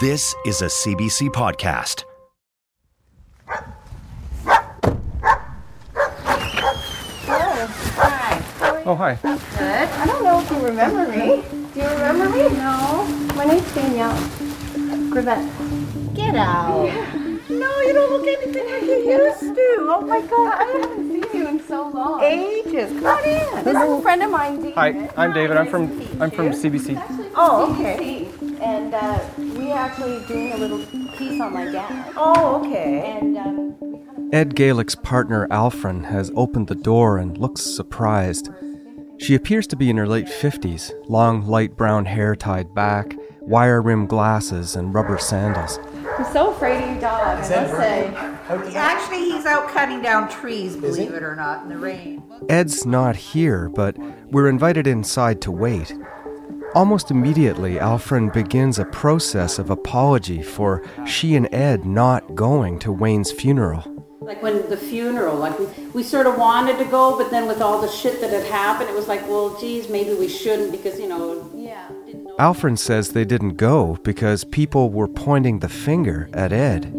This is a CBC podcast. Oh, hi. Good. I don't know if you remember me. Do you remember me? No. My name's Danielle. Greavette. Get out. No, you don't look anything like you used to. Oh my god, I haven't seen you in so long. Ages. Come on in. This is a friend of mine, David. Hi, I'm David. I'm from I'm from. CBC. Oh, okay. And uh, we actually doing a little piece on my dad. Oh, okay. And um, kind of Ed Galick's partner Alfred has opened the door and looks surprised. She appears to be in her late 50s, long light brown hair tied back, wire rimmed glasses, and rubber sandals. I'm so afraid of your dog. I must say. Actually, he's out cutting down trees, believe it or not, in the rain. Ed's not here, but we're invited inside to wait. Almost immediately, Alfred begins a process of apology for she and Ed not going to Wayne's funeral. Like when the funeral, like we, we sort of wanted to go, but then with all the shit that had happened, it was like, well, geez, maybe we shouldn't because, you know, Yeah. didn't know. Alfred says they didn't go because people were pointing the finger at Ed.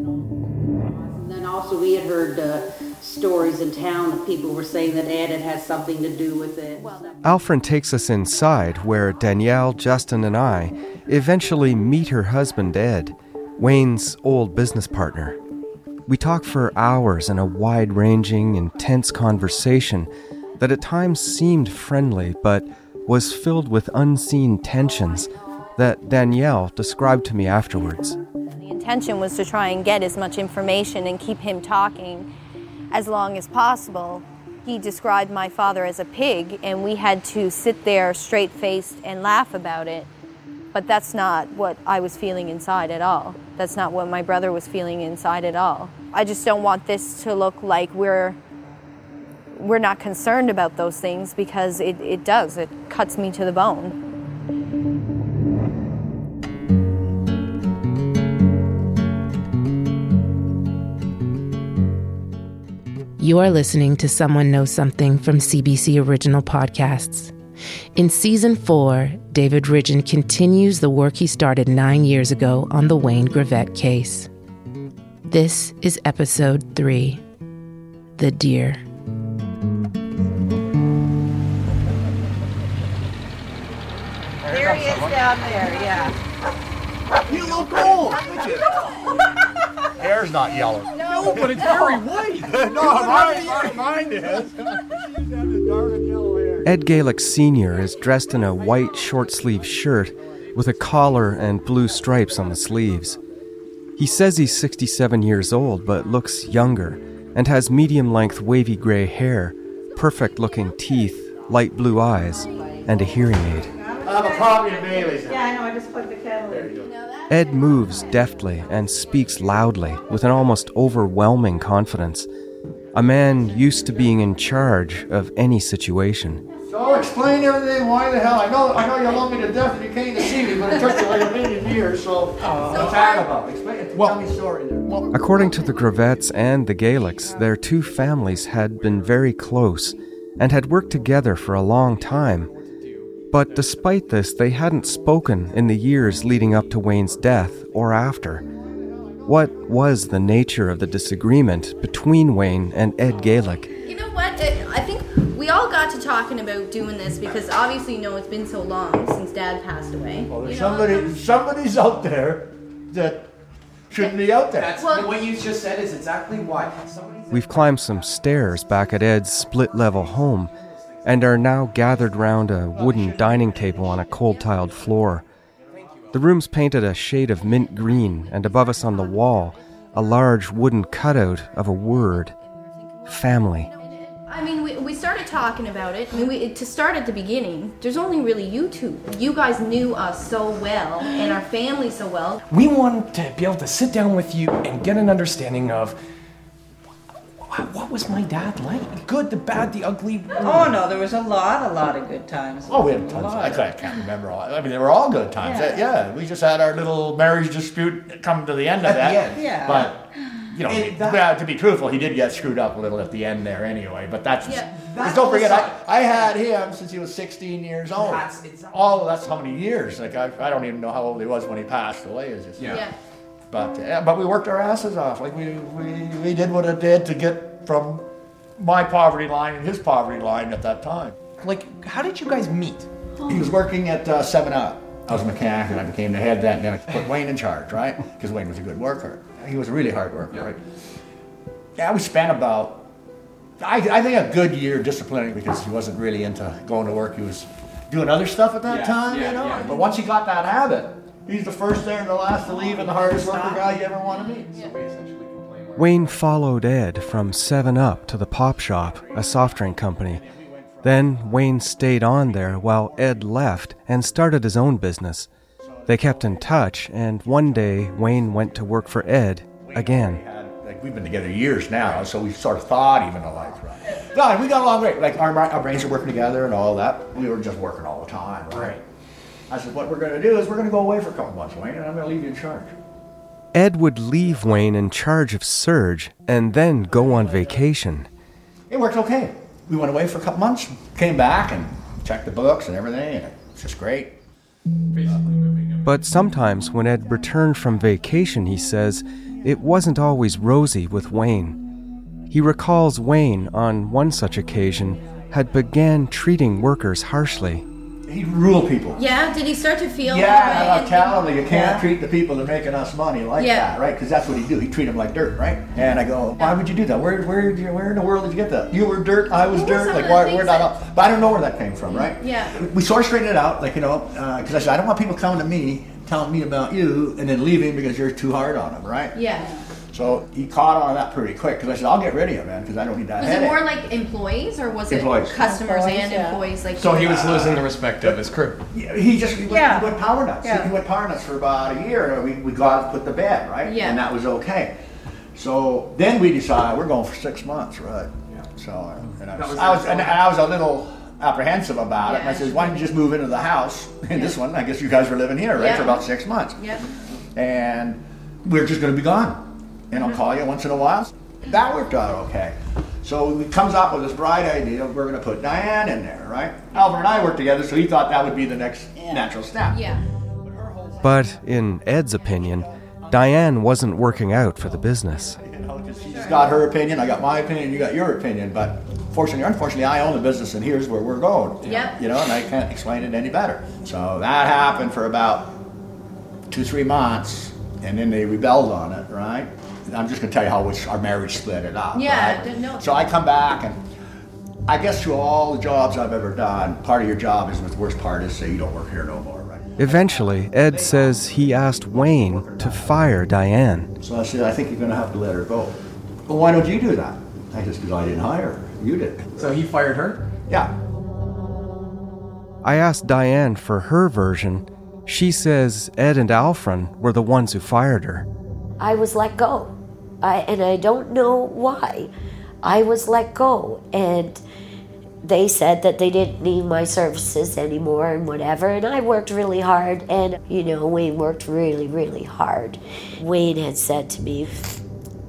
Stories in town that people were saying that Ed had had something to do with it. Alfred takes us inside where Danielle, Justin, and I eventually meet her husband Ed, Wayne's old business partner. We talk for hours in a wide ranging, intense conversation that at times seemed friendly but was filled with unseen tensions that Danielle described to me afterwards. The intention was to try and get as much information and keep him talking as long as possible. He described my father as a pig, and we had to sit there straight faced and laugh about it. But that's not what I was feeling inside at all. That's not what my brother was feeling inside at all. I just don't want this to look like we're we're not concerned about those things because it, it does. It cuts me to the bone. You are listening to Someone Knows Something from CBC Original Podcasts. In season four, David Ridgen continues the work he started nine years ago on the Wayne Greavette case. This is episode three The Deer. There he is down there, yeah. You look old. Hair's not yellow. No, but it's very white. no, mine, mine, mine is. Ed Galick Sr. is dressed in a white short sleeved shirt with a collar and blue stripes on the sleeves. He says he's 67 years old but looks younger and has medium length wavy gray hair, perfect looking teeth, light blue eyes, and a hearing aid. I have a coffee and Bailey's. Yeah, I know, I just plugged the kettle in. Ed moves deftly and speaks loudly with an almost overwhelming confidence. A man used to being in charge of any situation. So I'll explain everything. Why the hell? I know, I know you love me to death and you came to see me, but it took you like a million years. So uh, talk about. Explain. tell me story. There. Well, According to the Greavettes and the Galicks, their two families had been very close and had worked together for a long time. But despite this, they hadn't spoken in the years leading up to Wayne's death or after. What was the nature of the disagreement between Wayne and Ed Galick? You know what? I think we all got to talking about doing this because obviously, you know, it's been so long since Dad passed away. well, there's You know? somebody, um, somebody's out there that shouldn't be out there. That's Well- what you just said is exactly why. Somebody's We've climbed some stairs back at Ed's split level home and are now gathered round a wooden dining table on a cold tiled floor. The room's painted a shade of mint green, and above us on the wall, a large wooden cutout of a word family. I mean, we, we started talking about it. I mean, we, to start at the beginning, there's only really you two. You guys knew us so well and our family so well. We wanted to be able to sit down with you and get an understanding of wh- what was my dad like? Good, the bad, the ugly. Oh no, there was a lot, a lot of good times. Oh, we had tons. lot. I can't- I can't remember all. I mean, they were all good times. Yeah. Yeah, we just had our little marriage dispute come to the end of At the that. end. Yeah. But you know, And he- that- well, to be truthful, he did get screwed up a little at the end there, anyway. But that's Yeah. because That don't forget, I, I had him since he was 16 years old. That's- it's- all that's how many years. Like I, I don't even know how old he was when he passed away. It's just, Yeah. Yeah. But but we worked our asses off. Like we, we we did what it did to get from my poverty line and his poverty line at that time. Like, how did you guys meet? He was working at uh, Seven Up. I was a mechanic, and I became the head then. And then I put Wayne in charge, right? Because Wayne was a good worker. He was a really hard worker, right? Yeah, we spent about, I, I think, a good year disciplining because he wasn't really into going to work. He was doing other stuff at that Yeah, time, yeah, you know. yeah. But once he got that habit, he's the first there and the last to leave, and the hardest worker guy you ever want to meet. Wayne followed Ed from 7 Up to the Pop Shop, a soft drink company. Then Wayne stayed on there while Ed left and started his own business. They kept in touch, and one day Wayne went to work for Ed again. Like we've been together years now, so we sort of thought even alike, right? No, we got along great. Like our, our brains are working together and all that. We were just working all the time, right? Right. I said, what we're going to do is we're going to go away for a couple months, Wayne, and I'm going to leave you in charge. Ed would leave Wayne in charge of Surge and then go on vacation. It worked okay. We went away for a couple months, came back and checked the books and everything, and it's just great. But sometimes when Ed returned from vacation, he says, it wasn't always rosy with Wayne. He recalls Wayne, on one such occasion, had began treating workers harshly. He'd rule people. Yeah, did he start to feel Yeah, that way? I'll tell him that you can't Yeah. treat the people that are making us money like Yeah. that, right? Because that's what he do. He treat them like dirt, right? And I go, why would you do that? Where, where, where in the world did you get that? You were dirt, I was What dirt. Like, why, things where that? that- up? But I don't know where that came from, right? Yeah. We sort of straightened it out, like you know, uh, because I said I don't want people coming to me telling me about you and then leaving because you're too hard on them, right? Yeah. So he caught on to that pretty quick because I said I'll get rid of you, man, because I don't need that Was it more like employees or was it customers Employees, and yeah. employees? Like So he was losing the respect of his crew. Yeah, he just he went, Yeah. he went power nuts. Yeah. He went power nuts for about a year. and We, we got to put the bed, right? Yeah. And that was okay. So then we decided we're going for six months, right? Yeah. So uh, and I was, I was and I was a little apprehensive about it. And I said, why don't you just move into the house? In this one, I guess you guys were living here, right, Yeah. for about six months. Yep. And we're just going to be gone. And I'll call you once in a while. That worked out okay. So he comes up with this bright idea. We're going to put Diane in there, right? Alvin and I worked together, so he thought that would be the next natural step. Yeah. But in Ed's opinion, Diane wasn't working out for the business. You know, 'cause she's got her opinion, I got my opinion, you got your opinion. But fortunately or unfortunately, I own the business, and here's where we're going. Yep. You know, and I can't explain it any better. So that happened for about two, three months, and then they rebelled on it, right? And I'm just gonna tell you how which our marriage split it up. Yeah, right? didn't know. So I come back, and I guess through all the jobs I've ever done, part of your job is the worst part is say you don't work here no more, right? Eventually, Ed says he asked Wayne to fire Diane. So I said, I think you're gonna have to let her go. Well, why don't you do that? I just because I didn't hire her. You did. So he fired her? Yeah. I asked Diane for her version. She says Ed and Alfred were the ones who fired her. I was let go. I, and I don't know why. I was let go. And they said that they didn't need my services anymore and whatever. And I worked really hard. And, you know, Wayne worked really, really hard. Wayne had said to me,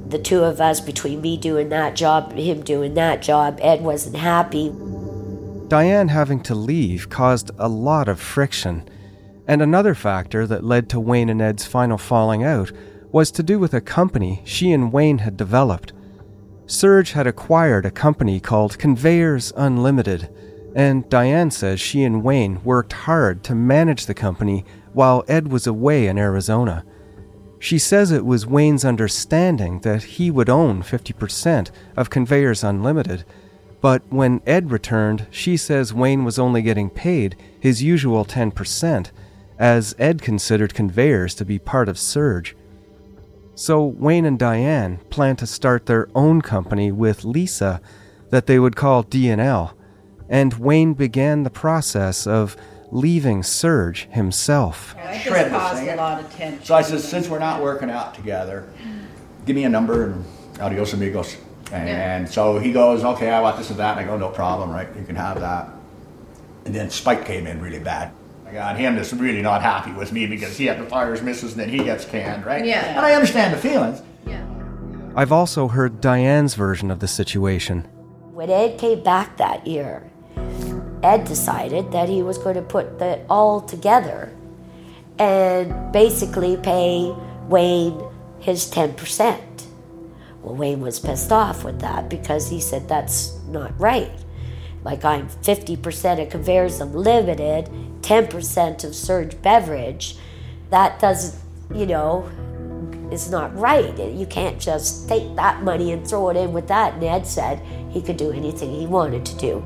the two of us, between me doing that job, him doing that job, Ed wasn't happy. Diane having to leave caused a lot of friction. And another factor that led to Wayne and Ed's final falling out was to do with a company she and Wayne had developed. Surge had acquired a company called Conveyors Unlimited, and Diane says she and Wayne worked hard to manage the company while Ed was away in Arizona. She says it was Wayne's understanding that he would own 50% of Conveyors Unlimited, but when Ed returned, she says Wayne was only getting paid his usual 10%, as Ed considered Conveyors to be part of Surge. So Wayne and Diane plan to start their own company with Lisa that they would call D&L. and Wayne began the process of leaving Surge himself. It Shred just caused a lot of tension. So I said, since we're not working out together, give me a number and adios amigos. And so he goes, okay, I want this and that. And I go, no problem, right? You can have that. And then Spike came in really bad. I got him that's really not happy with me because he had the fires misses and then he gets canned, right? Yeah. And I understand the feelings. Yeah. I've also heard Diane's version of the situation. When Ed came back that year, Ed decided that he was going to put that all together and basically pay Wayne his 10%. Well, Wayne was pissed off with that because he said that's not right. Like I'm 50% of Conveyors Unlimited, 10% of Surge Beverage. That doesn't, you know, is not right. You can't just take that money and throw it in with that. And Ed said he could do anything he wanted to do.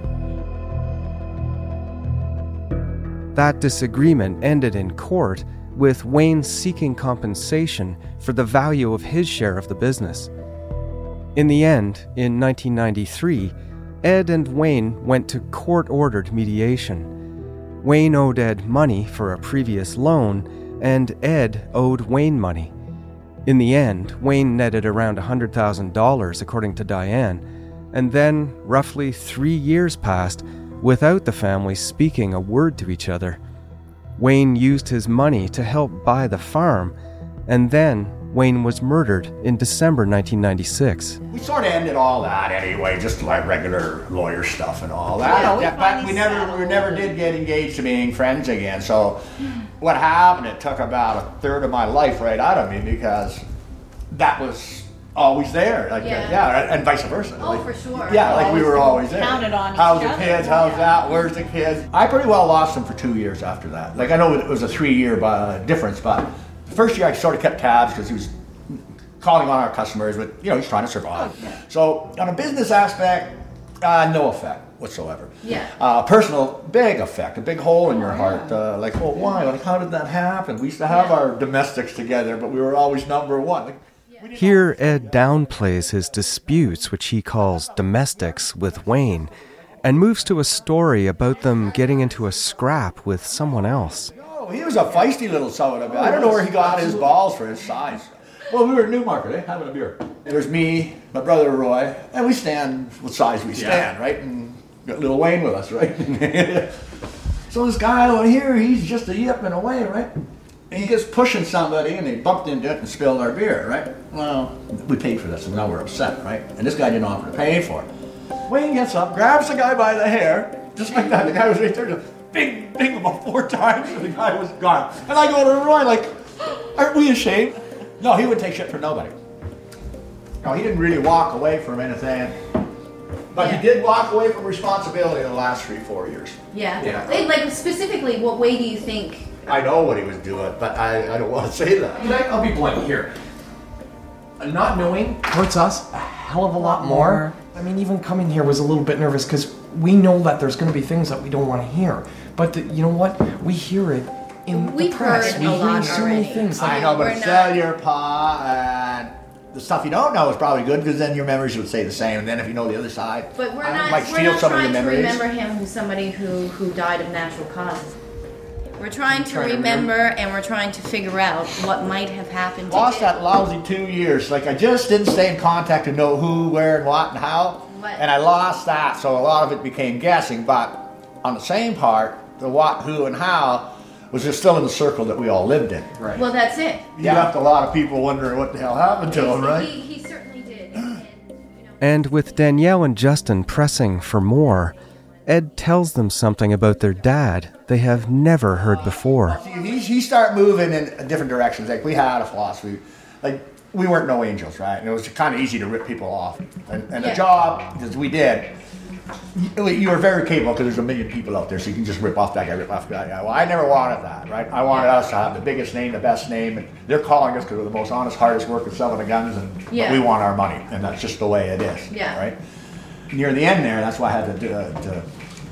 That disagreement ended in court with Wayne seeking compensation for the value of his share of the business. In the end, in 1993, Ed and Wayne went to court ordered mediation. Wayne owed Ed money for a previous loan, and Ed owed Wayne money. In the end, Wayne netted around $100,000, according to Diane, and then roughly three years passed without the family speaking a word to each other. Wayne used his money to help buy the farm, and then Wayne was murdered in December 1996. We sort of ended all that anyway, just like regular lawyer stuff and all that. Yeah, we but we never, we never did get engaged to being friends again. So, what happened? It took about a third of my life right out of me because that was always there. Like, Yeah. yeah, and vice versa. Oh, Like, for sure. Yeah, like we were always there. Counted on How's each the other. kids? How's that? Where's the kids? I pretty well lost them for two years after that. Like I know it was a three-year uh, difference, but the first year I sort of kept tabs because he was calling on our customers, but you know he's trying to survive. So on a business aspect, uh, no effect whatsoever. Yeah. Uh, personal, big effect, a big hole in your heart. Uh, like, well, why? Like, how did that happen? We used to have our domestics together, but we were always number one. Like, Here, Ed downplays his disputes, which he calls domestics, with Wayne, and moves to a story about them getting into a scrap with someone else. Oh, he was a feisty little son of a I don't know where he got his balls for his size. Well, we were at Newmarket, eh, having a beer. There's me, my brother Roy, and we stand what size we stand, right? And got little Wayne with us, right? so this guy over here, he's just a yipping away, right? And he gets pushing somebody, and they bumped into it and spilled our beer, right? Well, we paid for this, and now we're upset, right? And this guy didn't offer to pay for it. Wayne gets up, grabs the guy by the hair, just like that. The guy was right there, bing, bing about four times, and the guy was gone. And I go to Roy, like, aren't we ashamed? No, he would take shit for nobody. No, he didn't really walk away from anything. But he did walk away from responsibility in the last three, four years. Yeah. Yeah. Hey, Like specifically, what way do you think? I know what he was doing, but I, I don't want to say that. Can I, I'll be blunt here. Uh, not knowing hurts us a hell of a lot more. I mean, even coming here was a little bit nervous because we know that there's going to be things that we don't want to hear. But the, you know what? We hear it in We've the press. heard we a hear lot so many already. things. I know, but sell not- your paw and the stuff you don't know is probably good because then your memories would stay the same. And then if you know the other side, But we're I not. might We're steal not some of trying your to remember him who's somebody who who died of natural causes. We're trying to Trying to remember, and we're trying to figure out what might have happened. to Lost him. that lousy two years. Like I just didn't stay in contact to know who, where, and what, and how. What? And I lost that, so a lot of it became guessing. But on the same part, the what, who, and how was just still in the circle that we all lived in. Right. Well, that's it. You left a lot of people wondering what the hell happened to them, right? He, he certainly did. And with Danielle and Justin pressing for more, Ed tells them something about their dad they have never heard before. he, he start moving in different directions. Like we had a philosophy, like we weren't no angels, right? And it was kind of easy to rip people off. And, and Yeah. the job, because we did, you, are very capable because there's a million people out there, so you can just rip off that guy, rip off that guy. Well, I never wanted that, right? I wanted us to have the biggest name, the best name, and they're calling us because we're the most honest, hardest working, selling the guns, and but Yeah. we want our money, and that's just the way it is, Yeah. right? Near the end there, that's why I had to do, uh, to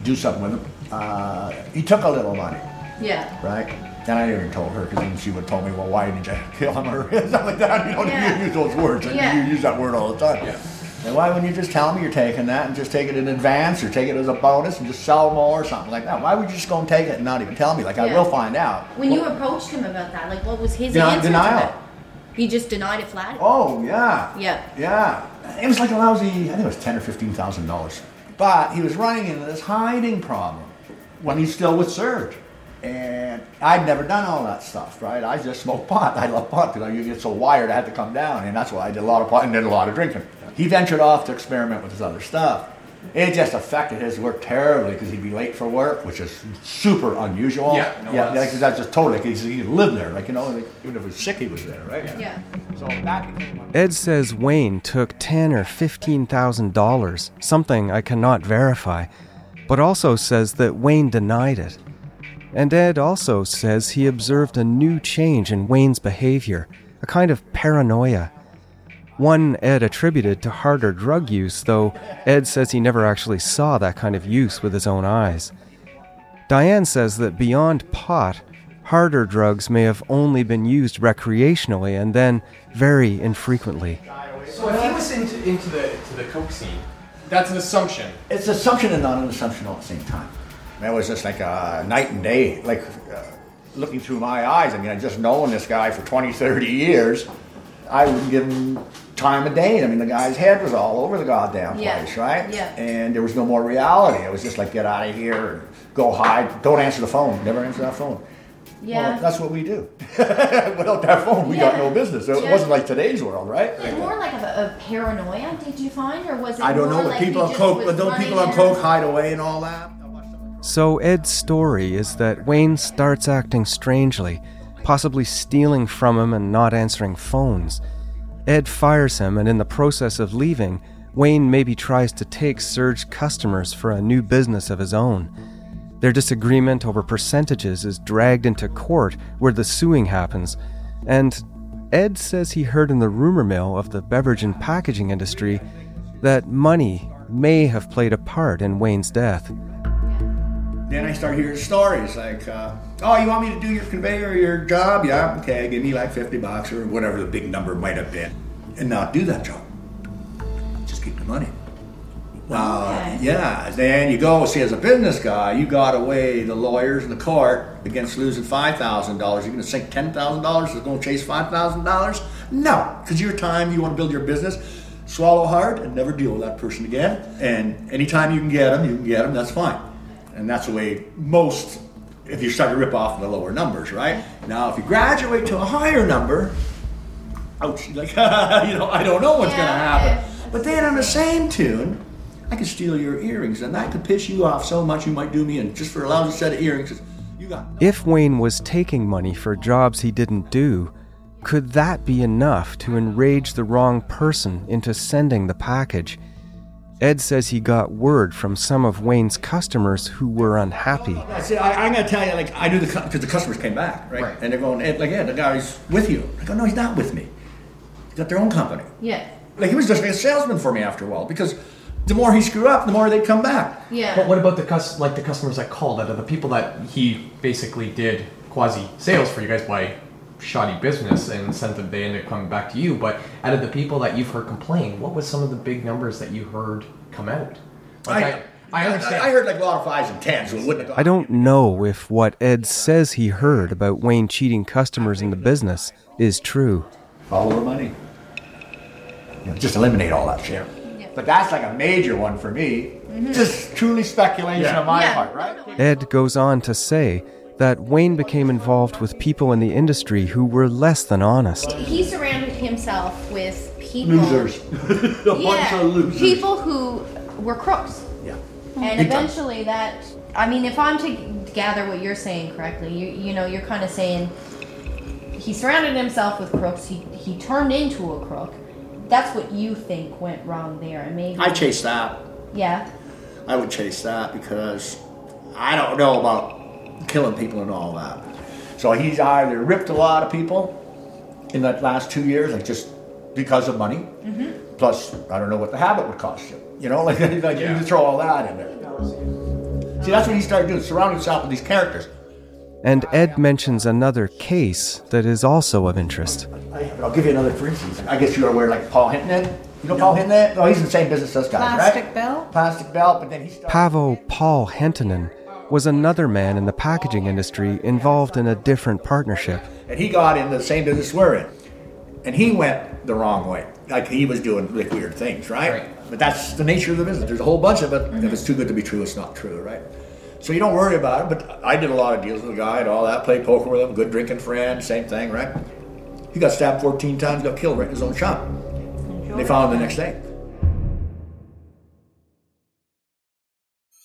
do something with him. Uh, he took a little money Yeah. right? And I even told her because then she would have told me, well, why did you kill him or something like that? You don't Yeah. use those words. and Yeah. You use that word all the time. And why wouldn't you just tell me you're taking that and just take it in advance or take it as a bonus and just sell more or something like that? Why would you just go and take it and not even tell me? Like, I will find out. When you approached him about that, like what was his answer denial. to it? He just denied it flat. Oh, yeah. Yeah. Yeah. It was like a lousy, I think it was ten or fifteen thousand dollars. But he was running into this hiding problem when he's still with Surge. And I'd never done all that stuff, right? I just smoked pot. I love pot because you get so wired I had to come down. And that's why I did a lot of pot and did a lot of drinking. He ventured off to experiment with his other stuff. It just affected his work terribly because he'd be late for work, which is super unusual. Yeah, no, yeah, that's- because that's just totally, because he lived there, like, you know, like, even if he was sick, he was there, right? Yeah. So that became Ed says Wayne took ten or fifteen thousand dollars, something I cannot verify, but also says that Wayne denied it. And Ed also says he observed a new change in Wayne's behavior, a kind of paranoia. One Ed attributed to harder drug use, though Ed says he never actually saw that kind of use with his own eyes. Diane says that beyond pot, harder drugs may have only been used recreationally and then very infrequently. So if he was into, into the to the coke scene, that's an assumption. It's an assumption and not an assumption all at the same time. That was just like a night and day, like uh, looking through my eyes. I mean, I just known this guy for 20, 30 years. I wouldn't give him time of day. I mean, the guy's head was all over the goddamn Yeah. place, right? Yeah. And there was no more reality. It was just like, get out of here, and go hide, don't answer the phone, never answer that phone. Yeah. Well, that's what we do. Without that phone, we got no business. It Yeah. wasn't like today's world, right? Was it more like a, a paranoia, did you find? Or was it I don't know, more but like people on coke, was but don't people on coke hide away and all that? So Ed's story is that Wayne starts acting strangely, possibly stealing from him and not answering phones. Ed fires him, and in the process of leaving, Wayne maybe tries to take Surge customers for a new business of his own. Their disagreement over percentages is dragged into court where the suing happens, and Ed says he heard in the rumor mill of the beverage and packaging industry that money may have played a part in Wayne's death. Then I start hearing stories like, uh, "Oh, you want me to do your conveyor, or your job? Yeah, okay, give me like fifty bucks or whatever the big number might have been, and not do that job. Just keep the money." Uh, yeah. Then you go see, as a business guy, you got to weigh the lawyers and the court against losing five thousand dollars. You're going to sink ten thousand dollars to go and chase five thousand dollars? No, because your time, you want to build your business. Swallow hard and never deal with that person again. And anytime you can get them, you can get them. That's fine. And that's the way most, if you start to rip off the lower numbers, right? Now, if you graduate to a higher number, ouch, like, you know, I don't know what's going to happen. But then on the same tune, I could steal your earrings, and that could piss you off so much you might do me in just for a lousy set of earrings. You got If Wayne was taking money for jobs he didn't do, could that be enough to enrage the wrong person into sending the package? Ed says he got word from some of Wayne's customers who were unhappy. I said, I, I'm going to tell you, like, I knew the because the customers came back, right? And they're going, Ed, like, yeah, the guy's with you. I go, no, he's not with me. He's got their own company. Yeah. Like, he was just like a salesman for me after a while because the more he screwed up, the more they'd come back. Yeah. But what about the cus- like the customers that called out of the people that he basically did quasi sales for you guys by shoddy business and sent them they ended up coming back to you. But out of the people that you've heard complain, what was some of the big numbers that you heard come out? Like, I, I understand. I heard like a lot of fives and tens, so it wouldn't have I don't know if what Ed says he heard about Wayne cheating customers in the business is true. Follow the money. You know, just eliminate all that shit. But that's like a major one for me. Mm-hmm. Just truly speculation on my part, right? Ed goes on to say that Wayne became involved with people in the industry who were less than honest. He surrounded himself with people. Losers. a bunch yeah, of losers. people who were crooks. Yeah. And Big time. eventually, that I mean, if I'm to gather what you're saying correctly, you you know, you're kind of saying he surrounded himself with crooks. He he turned into a crook. That's what you think went wrong there, and maybe I chase that. Yeah. I would chase that because I don't know about killing people and all that. So he's either ripped a lot of people in that last two years, like just because of money. Mm-hmm. Plus, I don't know what the habit would cost you. You know, like, like you just throw all that in there. See, that's what he started doing, surround himself with these characters. And Ed mentions another case that is also of interest. I, I'll give you another for instance. I guess you're aware, like Paul Hinton. You know Paul Hinton? Oh, he's in the same business as us guys, Plastic right? belt? Plastic belt, but then he started. Pavo Paul Hentonen was another man in the packaging industry involved in a different partnership. And he got into the same business we're in. And he went the wrong way. Like he was doing like weird things, right? But that's the nature of the business. There's a whole bunch of it. If it's too good to be true, it's not true, right? So you don't worry about it. But I did a lot of deals with the guy and all that, played poker with him, good drinking friend, same thing, right? He got stabbed 14 times, got killed right in his own shop. They found him the next day.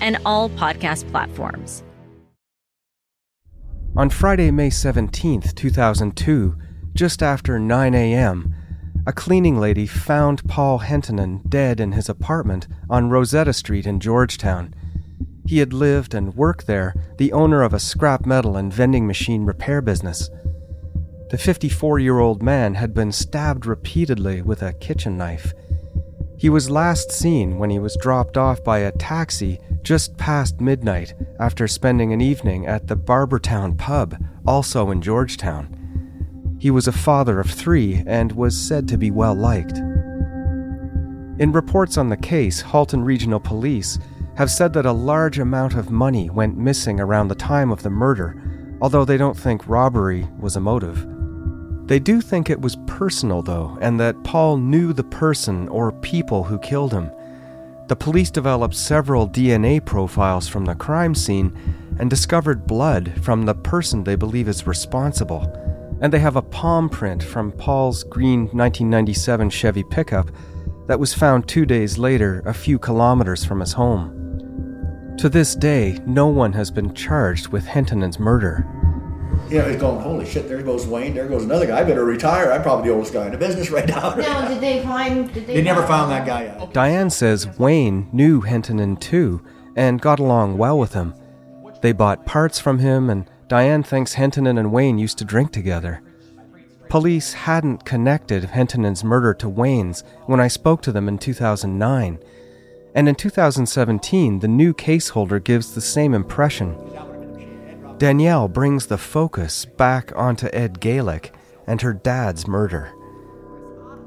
and all podcast platforms. On Friday, May 17th, 2002, just after 9 a.m., a cleaning lady found Paul Hentonen dead in his apartment on Rosetta Street in Georgetown. He had lived and worked there, the owner of a scrap metal and vending machine repair business. The 54 year old man had been stabbed repeatedly with a kitchen knife. He was last seen when he was dropped off by a taxi just past midnight after spending an evening at the Barbertown pub, also in Georgetown. He was a father of three and was said to be well liked. In reports on the case, Halton Regional Police have said that a large amount of money went missing around the time of the murder, although they don't think robbery was a motive. They do think it was personal, though, and that Paul knew the person or people who killed him. The police developed several DNA profiles from the crime scene and discovered blood from the person they believe is responsible. And they have a palm print from Paul's green 1997 Chevy pickup that was found two days later, a few kilometers from his home. To this day, no one has been charged with Hentonen's murder. You know, he's going, holy shit, there goes Wayne, there goes another guy. I better retire. I'm probably the oldest guy in the business right now. Now, did they find? Did they? They never found that guy yet. Diane says Wayne knew Hentonen too and got along well with him. They bought parts from him, and Diane thinks Hentonen and Wayne used to drink together. Police hadn't connected Hentonen's murder to Wayne's when I spoke to them in 2009. And in 2017, the new case holder gives the same impression. Danielle brings the focus back onto Ed Galick and her dad's murder.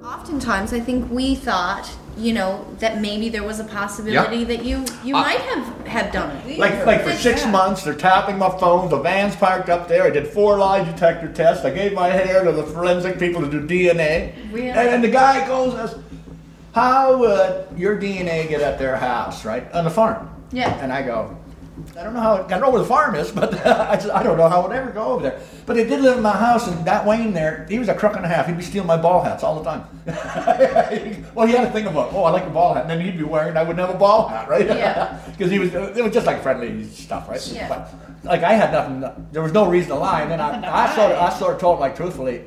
Oftentimes, I think we thought, you know, that maybe there was a possibility Yeah. that you you Uh, might have have done it. Like, like for six months, they're tapping my phone. The van's parked up there. I did four lie detector tests. I gave my hair to the forensic people to do DNA. Really? And then the guy goes, and says, "How would your DNA get at their house, right on the farm?" Yeah. And I go, "I don't know how. I don't know where the farm is, but I, just, I don't know how it would ever go over there." But they did live in my house, and that Wayne there, he was a crook and a half. He'd be stealing my ball hats all the time. well, he had a thing about, oh, I like a ball hat, and then he'd be wearing, I wouldn't have a ball hat, right? Yeah. Because he was, it was just like friendly stuff, right? Yeah. But like I had nothing, there was no reason to lie. And then I, I sort of, I sort of told like truthfully.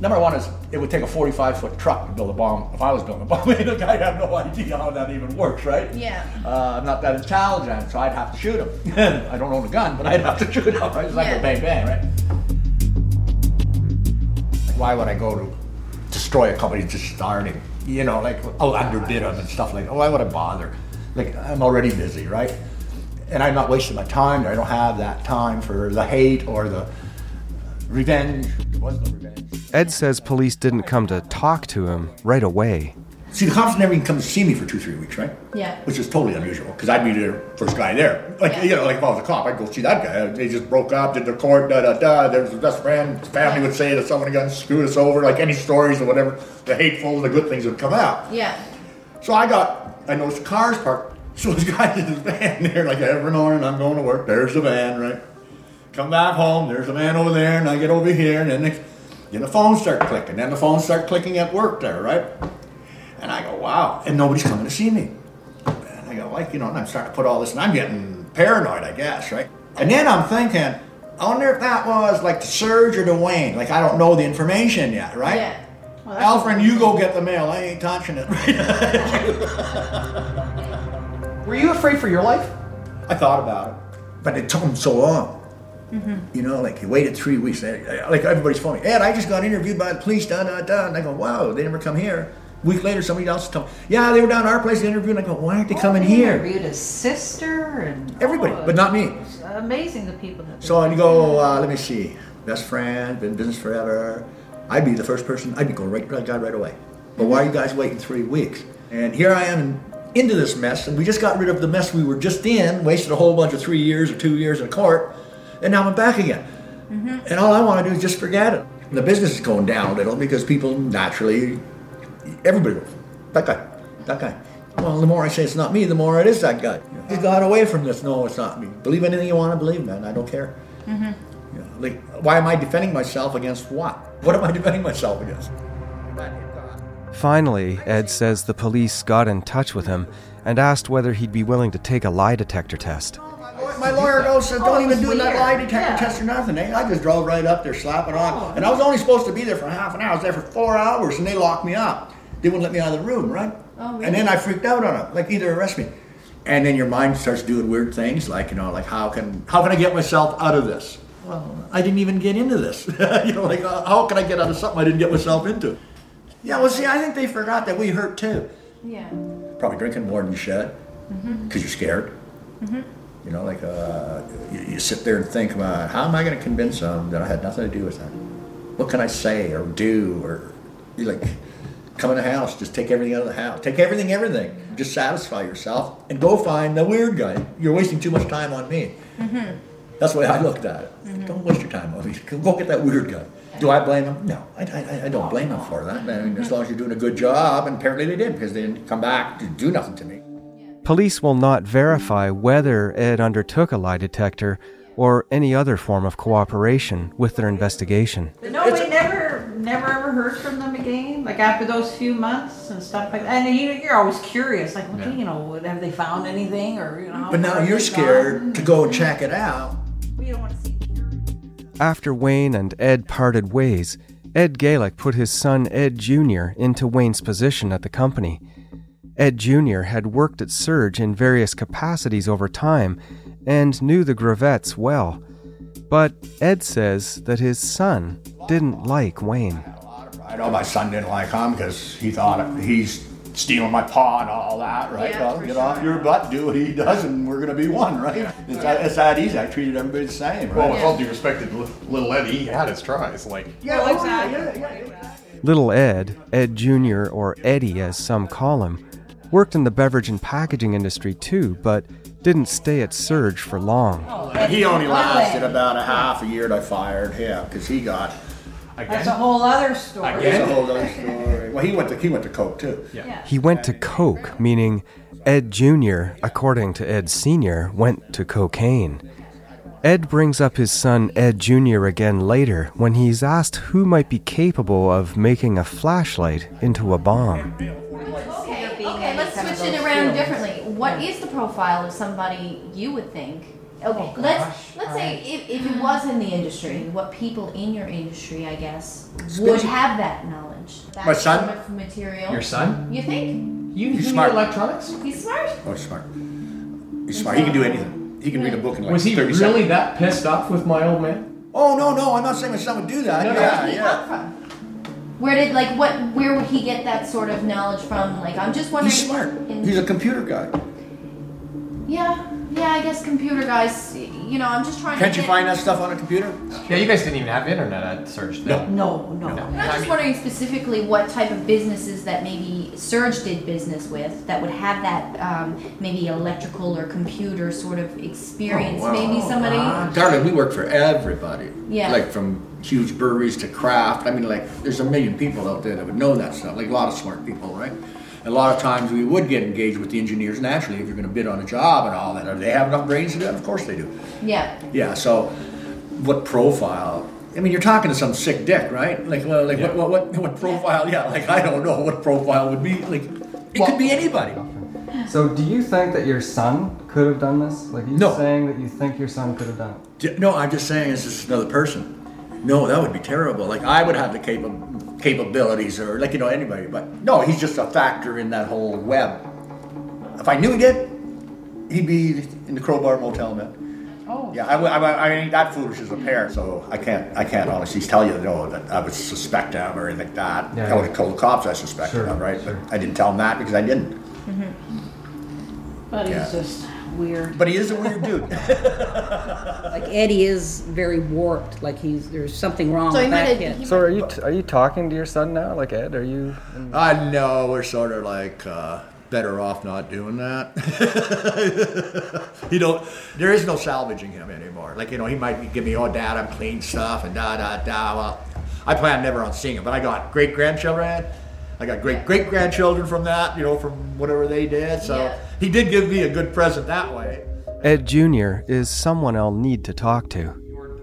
Number one is it would take a 45 foot truck to build a bomb. If I was building a bomb, the guy have no idea how that even works, right? Yeah. Uh, I'm not that intelligent, so I'd have to shoot him. I don't own a gun, but I'd have to shoot him. Right? It's like Yeah. a bang bang, right? Why would I go to destroy a company just starting? You know, like I'll underbid them and stuff like that. Why would I bother? Like I'm already busy, right? And I'm not wasting my time. I don't have that time for the hate or the revenge. There was no revenge. Ed says police didn't come to talk to him right away. See, the cops never even come to see me for two, three weeks, right? Yeah. Which is totally unusual because I'd be the first guy there. Like, you know, like if I was a cop, I'd go see that guy. They just broke up, did the court, da da da. There's his best friend. His family would say that someone got screwed us over, like any stories or whatever. The hateful, the good things would come out. Yeah. So I got, I noticed cars parked. So this guy's in his van there, like every morning I'm going to work. There's the van, right? Come back home. There's a man over there, and I get over here, and then next, then the phones start clicking. Then the phones start clicking at work there, right? And I go, wow, and nobody's coming to see me. And I go, like, you know, and I'm starting to put all this, and I'm getting paranoid, I guess, right? And then I'm thinking, I wonder if that was like the Surge or the Wayne. Like, I don't know the information yet, right? Yeah. Alfred, you go get the mail. I ain't touching it. Were you afraid for your life? I thought about it, but it took him so long. You know, like he waited three weeks. Like everybody's phoning. Ed, I just got interviewed by the police. Da da da. And I go, wow, they never come here. A week later, somebody else told me, yeah, they were down at our place interviewing. I go, why aren't they coming He here? Interviewed his sister and Everybody, oh, but not me. Amazing the people that. So you go, uh, let me see, best friend, been in business forever. I'd be the first person. I'd be going right, right, right away. But why are you guys waiting three weeks? And here I am into this mess, and we just got rid of the mess we were just in, wasted a whole bunch of three years or two years in court, and now I'm back again. And all I want to do is just forget it. The business is going down a little because people naturally, everybody goes, that guy, that guy. Well, the more I say it's not me, the more it is that guy. He got away from this. No, it's not me. Believe anything you want to believe, man. I don't care. Mm-hmm. You know, like, why am I defending myself against what? What am I defending myself against? Finally, Ed says the police got in touch with him and asked whether he'd be willing to take a lie detector test. My lawyer goes, says, don't Oh, even do that lie detector test or nothing. Eh? I just drove right up there, slap it on. And I was only supposed to be there for half an hour. I was there for four hours, and they locked me up. They wouldn't let me out of the room, right? Oh, really? And then I freaked out on them, like either arrest me. And then your mind starts doing weird things, like you know, like how can how can I get myself out of this? Well, I didn't even get into this. you know, like uh, how can I get out of something I didn't get myself into? Yeah, well, see, I think they forgot that we hurt too. Yeah. Probably drinking more than you should Mm-hmm. because you're scared. Mm-hmm. You know, like uh, you, you sit there and think about how am I going to convince them that I had nothing to do with that? What can I say or do or you like come in the house, just take everything out of the house, take everything, everything, just satisfy yourself and go find the weird guy. You're wasting too much time on me. Mm-hmm. That's the way I looked at it. Don't waste your time on me. Go get that weird guy. Do I blame him? No, I, I, I don't blame him for that. I mean, as long as you're doing a good job, and apparently they did because they didn't come back to do nothing to me. Police will not verify whether Ed undertook a lie detector or any other form of cooperation with their investigation. But nobody never, never ever heard from them again. Like after those few months and stuff like that. And you, you're always curious, like, okay, you know, have they found anything or you know? But now you're scared gone? to go and check it out. We don't want to see. After Wayne and Ed parted ways, Ed Galick put his son Ed Jr. into Wayne's position at the company. Ed Jr. had worked at Surge in various capacities over time and knew the Greavettes well. But Ed says that his son didn't like Wayne. I know my son didn't like him because he thought he's stealing my paw and all that, right? Yeah, well, for get off your butt, do what he does, and we're gonna be one, right? It's, that, it's that easy. I treated everybody the same, right? Well, with all due respect to little Eddie, he had his tries. Like, yeah, Well, oh, exactly. yeah, yeah. Little Ed, Ed Jr., or Eddie as some call him, worked in the beverage and packaging industry too, but didn't stay at Surge for long. He only lasted about a half a year, and I fired him because he got. That's a whole other story. It's a whole other story. Well, he went to he went to Coke too. Yeah. He went to Coke, meaning Ed Jr., according to Ed Sr., went to cocaine. Ed brings up his son Ed Jr. again later when he's asked who might be capable of making a flashlight into a bomb. Okay, okay, let's switch it around differently. What is the profile of somebody you would think? Oh okay, let's let's say if, if it was in the industry, what people in your industry, I guess, would Especially- have that knowledge. That My son? of material. Your son? You think? you, He's smart. electronics? He's smart. Oh, he's smart. He's smart. He can do anything. He can read a book in like Was he 30 really seconds. that pissed off with my old man? Oh no, no, I'm not saying my son would do that. No, no. yeah, Where did he yeah. Where did like what? Where would he get that sort of knowledge from? Like I'm just wondering. He's smart. in- He's a computer guy. yeah, yeah. I guess computer guys. You know, I'm just trying Can't to. you get- find that stuff on a computer? Yeah, you guys didn't even have internet at Surge. No. No, no. I'm just wondering specifically what type of businesses that maybe Surge did business with that would have that um, maybe electrical or computer sort of experience. Oh, maybe somebody. Darling, we work for everybody. Yeah. Like from huge breweries to craft. I mean, like, there's a million people out there that would know that stuff. Like a lot of smart people, right? A lot of times we would get engaged with the engineers naturally if you're going to bid on a job and all that. Do they have enough brains to do that? Of course they do. Yeah. Yeah. So, what profile? I mean, you're talking to some sick dick, right? Like, well, like what, what, what, what profile? Yeah. Like, I don't know what profile would be. Like, it could be anybody. So, do you think that your son could have done this? Like, are you No. saying that you think your son could have done it? No, I'm just saying it's just another person. No, that would be terrible. Like I would have the capable. Capabilities or like you know anybody. But no, he's just a factor in that whole web. If I knew he did, he'd be in the Crowbar Motel, man. Oh. Yeah, I ain't that foolish as a parent, so I can't I can't honestly tell you no that I would suspect him or anything like that. Yeah. I would have told the cops I suspected Sure, him, right? But I didn't tell him that because I didn't. Mm-hmm. But he's just weird. But he is a weird dude. like Eddie is very warped. Like he's there's something wrong So with that have- kid. So are you t- are you talking to your son now, like Ed? Are you? I know we're sort of like uh, better off not doing that. you know, there is no salvaging him anymore. Like you know, he might give me, oh, dad, I'm clean stuff and da da da. Well, I plan never on seeing him, but I got great grandchildren. I got great great grandchildren from that. You know, from whatever they did. So Yeah. he did give me a good present that way. Ed Jr. is someone I'll need to talk to.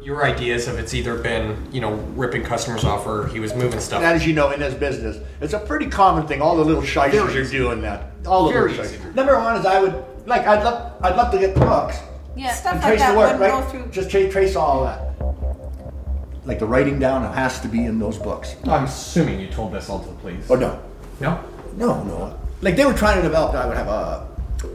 Your ideas have it's either been, you know, ripping customers off or he was moving stuff. And as you know, in this business, it's a pretty common thing. All the little shysters are doing that. All the Very little shysters. Number one is I would like I'd love I'd love to get the books. Yeah, and stuff like trace that the work, wouldn't right? go through. Just tra- trace all that. Like the writing down has to be in those books. I'm assuming you told this all to the police. Oh no, No? no, no. Like they were trying to develop that I would have a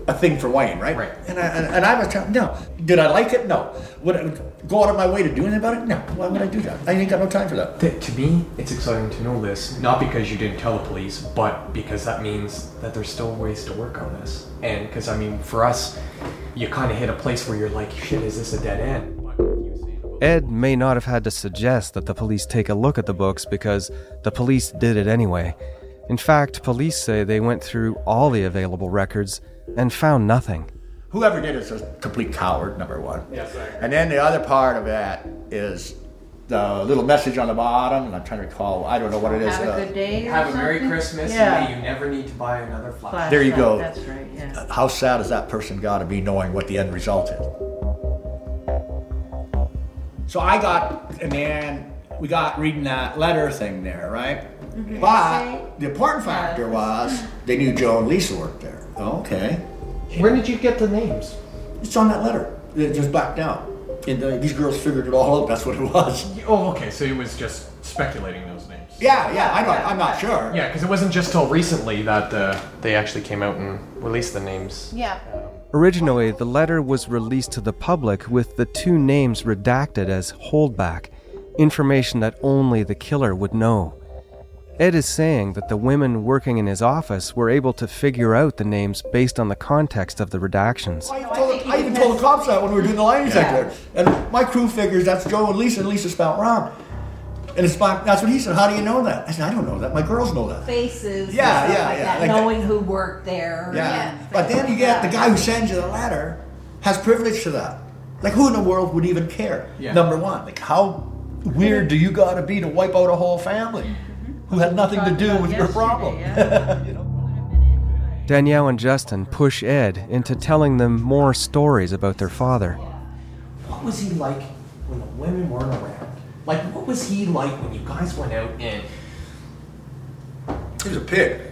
a thing for Wayne, right? Right. And I and, and I was telling no. Did I like it? No. Would I go out of my way to do anything about it? No. Why would I do that? I ain't got no time for that. Th- to me, it's exciting to know this, not because you didn't tell the police, but because that means that there's still ways to work on this. And because, I mean, for us, you kind of hit a place where you're like, shit, is this a dead end? Ed may not have had to suggest that the police take a look at the books because the police did it anyway. In fact, police say they went through all the available records and found nothing. Whoever did it is a complete coward, number one. Yes, sir. And then the other part of that is the little message on the bottom, and I'm trying to recall, I don't know what it is. Have a uh, good day. or Have a Merry? Christmas, Yeah. and you never need to buy another flashlight. There you go. That's right. Yeah. How sad has that person got to be knowing what the end result is? So I got, and then we got reading that letter thing there, right? But the important factor was they knew Joe and Lisa worked there. Okay. Where did you get the names? It's on that letter. It just backed out. And uh, these girls figured it all out. That's what it was. Oh, okay, so it was just speculating those names. Yeah, yeah, I don't, I'm not sure. Yeah, because it wasn't just till recently that uh, they actually came out and released the names. Yeah. Originally, the letter was released to the public with the two names redacted as holdback, information that only the killer would know. Ed is saying that the women working in his office were able to figure out the names based on the context of the redactions. I, told, I even told the cops that when we were doing the lie detector. And my crew figures that's Joe and Lisa, and Lisa spelled wrong. And it's my, that's what he said. How do you know that? I said, I don't know that. My girls know that. Faces. Yeah, yeah, like yeah, That, like that. knowing who worked there. Yeah. But then you get the guy who sends you the letter has privilege to that. Like who in the world would even care? Yeah. Number one, like how weird do you got to be to wipe out a whole family who had nothing to do with your problem? Danielle and Justin push Ed into telling them more stories about their father. What was he like when the women weren't around? Like, what was he like when you guys went out and He was a pig.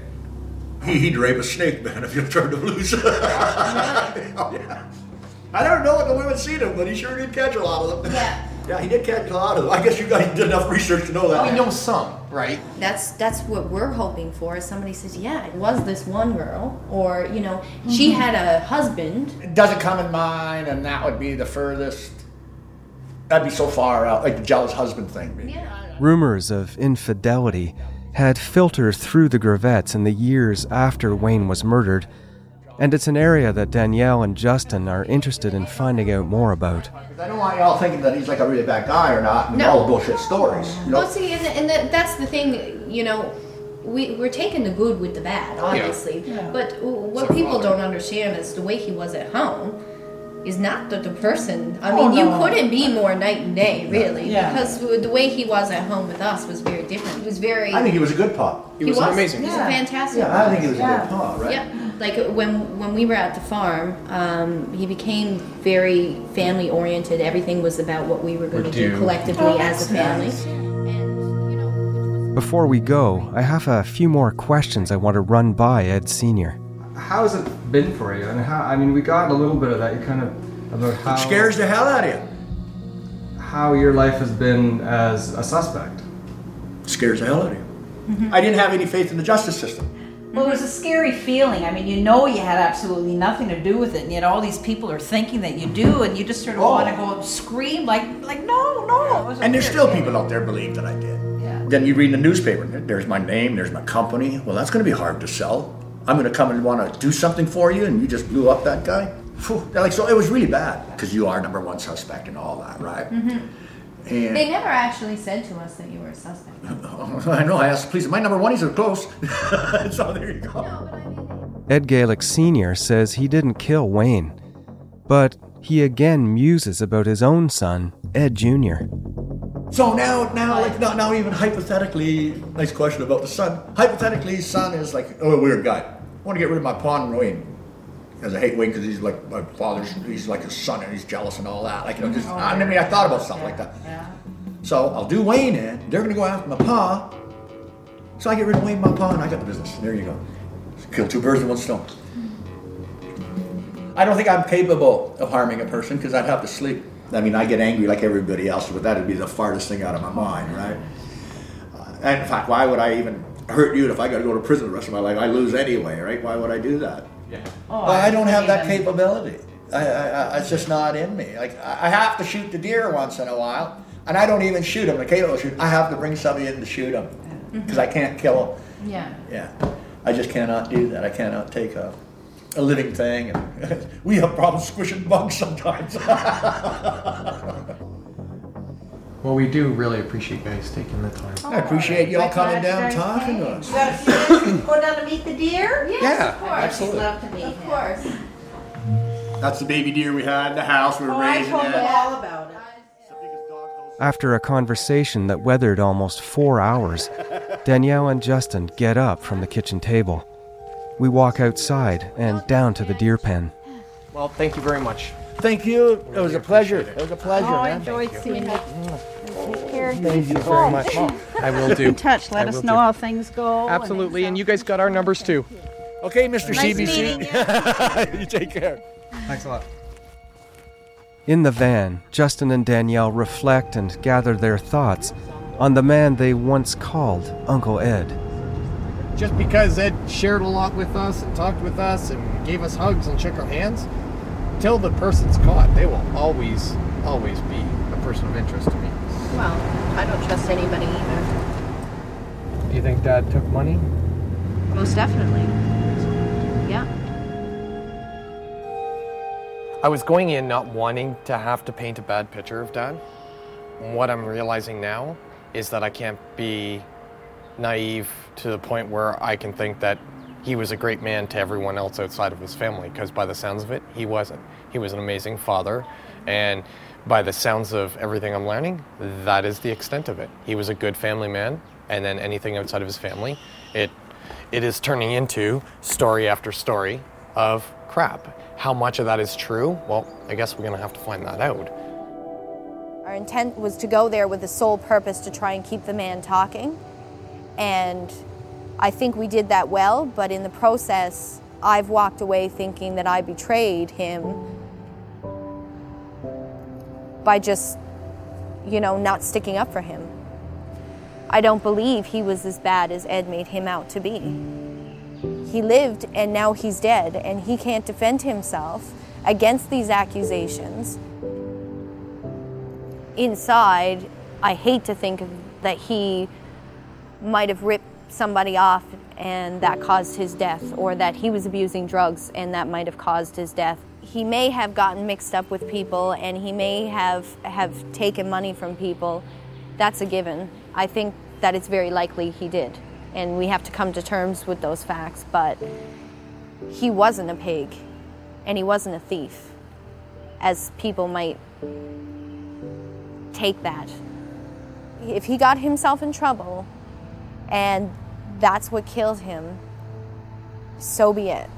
He, he'd rape a snake, man, if you turned him loose. Oh, yeah. I don't know what the women seen him, but he sure did catch a lot of them. Yeah. Yeah, he did catch a lot of them. I guess you guys did enough research to know that. I know some, right? That's that's what we're hoping for. Is somebody says, yeah, it was this one girl, or you know, she mm-hmm. had a husband. It doesn't come in mind, and that would be the furthest. That'd be so far out, like the jealous husband thing. Rumors of infidelity had filtered through the Greavettes in the years after Wayne was murdered, and it's an area that Danielle and Justin are interested in finding out more about. I don't want y'all thinking that he's like a really bad guy or not, and No. all bullshit stories. You know? Well, see, and, and that, that's the thing. You know, we we're taking the good with the bad, obviously. But what So people don't understand is the way he was at home is not the, the person. I Oh, mean, you couldn't be more night and day, really, Yeah. because the way he was at home with us was very different. He was very. I think he was a good pop. He was, amazing. He was a fantastic. Yeah, I think he was a good pop, right? Yep. Like when when we were at the farm, um, he became very family oriented. Everything was about what we were going to do do. collectively Oh, as a that's family. Before we go, I have a few more questions I want to run by Ed Sr. how has it been for you? And how? I mean, we got a little bit of that. You kind of about how It scares the hell out of you. how your life has been as a suspect. Scares the hell out of you. Mm-hmm. I didn't have any faith in the justice system. Well, it was a scary feeling. I mean, you know you had absolutely nothing to do with it, and yet all these people are thinking that you do, and you just sort of Oh. want to go and scream like, like no, no. It And there's still feeling. people out there believe that I did. Yeah. Then you read in the newspaper, there's my name, there's my company. Well, that's going to be hard to sell. I'm going to come and want to do something for you, and you just blew up that guy. Phew. Like, so it was really bad because you are number one suspect and all that, right? Mhm. And They never actually said to us that you were a suspect. I know. I asked the police. My number one. He said close. so there you go. Ed Galick Sr. says he didn't kill Wayne, but he again muses about his own son, Ed Jr. So now, now, like now, now, even hypothetically, nice question about the son. Hypothetically, son is like, oh, a weird guy. I want to get rid of my pawn Wayne. Because I hate Wayne because he's like my father's, he's like his son and he's jealous and all that. Like, you know, just, I mean, I thought about stuff like that. Yeah. So I'll do Wayne in. They're going to go after my pa. So I get rid of Wayne, my pa, and I got the business. There you go. Kill two birds with one stone. I don't think I'm capable of harming a person because I'd have to sleep. I mean, I get angry like everybody else, but that'd be the farthest thing out of my mind, right? Uh, and in fact, why would I even hurt you if I got to go to prison the rest of my life? I lose anyway, right? Why would I do that? Yeah. well, I don't have that capability. I, I, I, it's just not in me. Like I I have to shoot the deer once in a while, and I don't even shoot them. The will shoot. I have to bring somebody in to shoot them because I can't kill them. Yeah. Yeah, I just cannot do that. I cannot take a, a living thing. We have problems squishing bugs sometimes. Well, we do really appreciate you guys taking the time. I appreciate oh, you all coming down guys talking to us. You got a few minutes to go down to meet the deer? Yes, Yeah, of course. absolutely. We'd love to meet Of him. course. That's the baby deer we had in the house. We were Oh, I raising told it. them all about it. After a conversation that weathered almost four hours, Danielle and Justin get up from the kitchen table. We walk outside and down to the deer pen. Well, thank you very much. Thank you. It was a pleasure. It was a pleasure, Oh, I man. enjoyed seeing you. Mm. Take care. Thank you very much. I will do. Keep in touch. Let I us will know do. how things go. and Absolutely, and you guys got our numbers too. Okay, Mr. Nice CBC. meeting you take care. Thanks a lot. In the van, Justin and Danielle reflect and gather their thoughts on the man they once called Uncle Ed. Just because Ed shared a lot with us and talked with us and gave us hugs and shook our hands, till the person's caught, they will always, always be a person of interest to me. Well, I don't trust anybody either. Do you think Dad took money? Most definitely. Yeah. I was going in not wanting to have to paint a bad picture of Dad. What I'm realizing now is that I can't be naive to the point where I can think that he was a great man to everyone else outside of his family, because by the sounds of it, he wasn't. He was an amazing father, and by the sounds of everything I'm learning, that is the extent of it. He was a good family man, and then anything outside of his family, it it is turning into story after story of crap. How much of that is true? Well, I guess we're gonna have to find that out. Our intent was to go there with the sole purpose to try and keep the man talking. And I think we did that well, but in the process, I've walked away thinking that I betrayed him by just, you know, not sticking up for him. I don't believe he was as bad as Ed made him out to be. He lived and now he's dead, and he can't defend himself against these accusations inside, I hate to think that he might have ripped somebody off and that caused his death, or that he was abusing drugs and that might have caused his death. He may have gotten mixed up with people and he may have, have taken money from people. That's a given. I think that it's very likely he did. And we have to come to terms with those facts, but he wasn't a pig and he wasn't a thief, as people might take that. If he got himself in trouble and that's what killed him, so be it.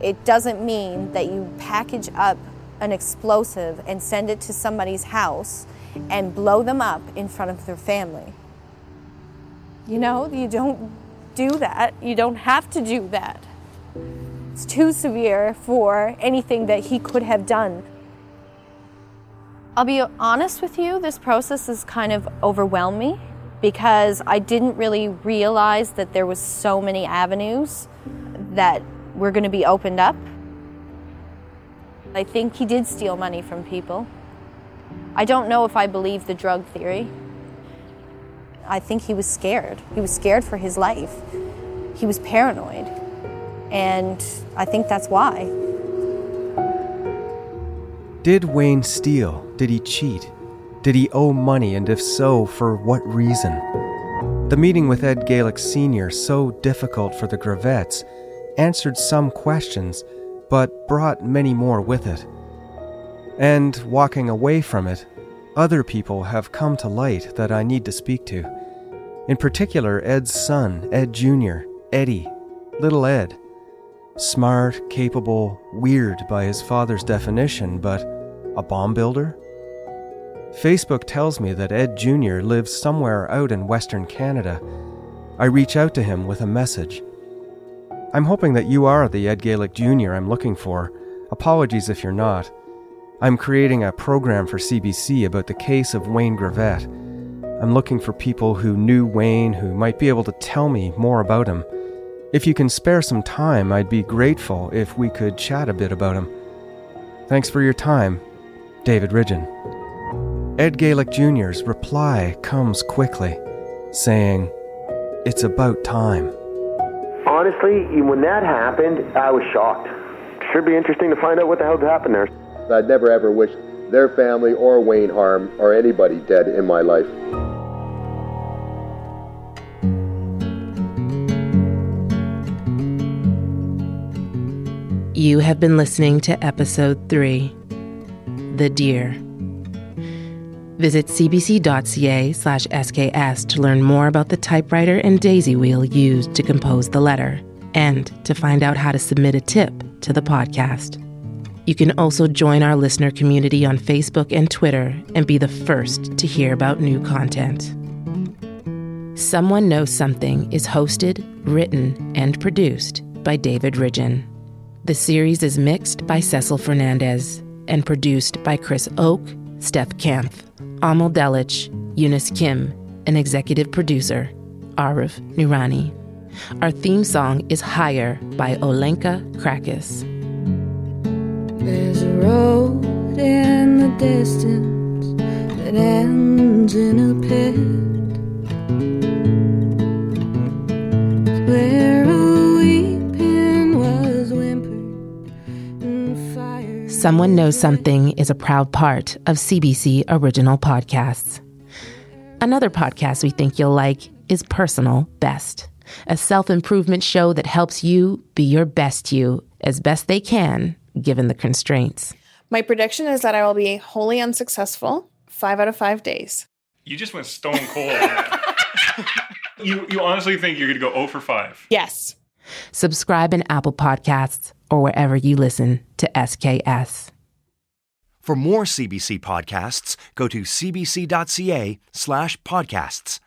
It doesn't mean that you package up an explosive and send it to somebody's house and blow them up in front of their family. You know, you don't do that. You don't have to do that. It's too severe for anything that he could have done. I'll be honest with you, this process has kind of overwhelmed me because I didn't really realize that there was so many avenues that were going to be opened up. I think he did steal money from people. I don't know if I believe the drug theory. I think he was scared. He was scared for his life. He was paranoid. And I think that's why. Did Wayne steal? Did he cheat? Did he owe money, and if so, for what reason? The meeting with Ed Galick Sr., so difficult for the Greavettes, answered some questions, but brought many more with it. And walking away from it, other people have come to light that I need to speak to. In particular, Ed's son, Ed Jr., Eddie, little Ed. Smart, capable, weird by his father's definition, but a bomb builder? Facebook tells me that Ed Jr. lives somewhere out in Western Canada. I reach out to him with a message. I'm hoping that you are the Ed Galick Jr. I'm looking for. Apologies if you're not. I'm creating a program for CBC about the case of Wayne Greavette. I'm looking for people who knew Wayne who might be able to tell me more about him. If you can spare some time, I'd be grateful if we could chat a bit about him. Thanks for your time, David Ridgen. Ed Galick Jr.'s reply comes quickly, saying, It's about time. Honestly, when that happened, I was shocked. Should be interesting to find out what the hell happened there. I'd never ever wish their family or Wayne harm or anybody dead in my life. You have been listening to episode 3 The Deer. Visit cbc.ca slash SKS to learn more about the typewriter and daisy wheel used to compose the letter and to find out how to submit a tip to the podcast. You can also join our listener community on Facebook and Twitter and be the first to hear about new content. Someone Knows Something is hosted, written, and produced by David Ridgen. The series is mixed by Cecil Fernandez and produced by Chris Oke, Steph Kampf, Amal Delich, Eunice Kim, and executive producer, Arif Nurani. Our theme song is Higher by Olenka Krakus. There's a road in the distance that ends in a pit. Where Someone Knows Something is a proud part of CBC Original Podcasts. Another podcast we think you'll like is Personal Best, a self improvement show that helps you be your best you as best they can given the constraints. My prediction is that I will be wholly unsuccessful five out of five days. You just went stone cold. you you honestly think you're gonna go 0 for 5? Yes. Subscribe in Apple Podcasts or wherever you listen to SKS. For more CBC podcasts, go to cbc.ca slash podcasts.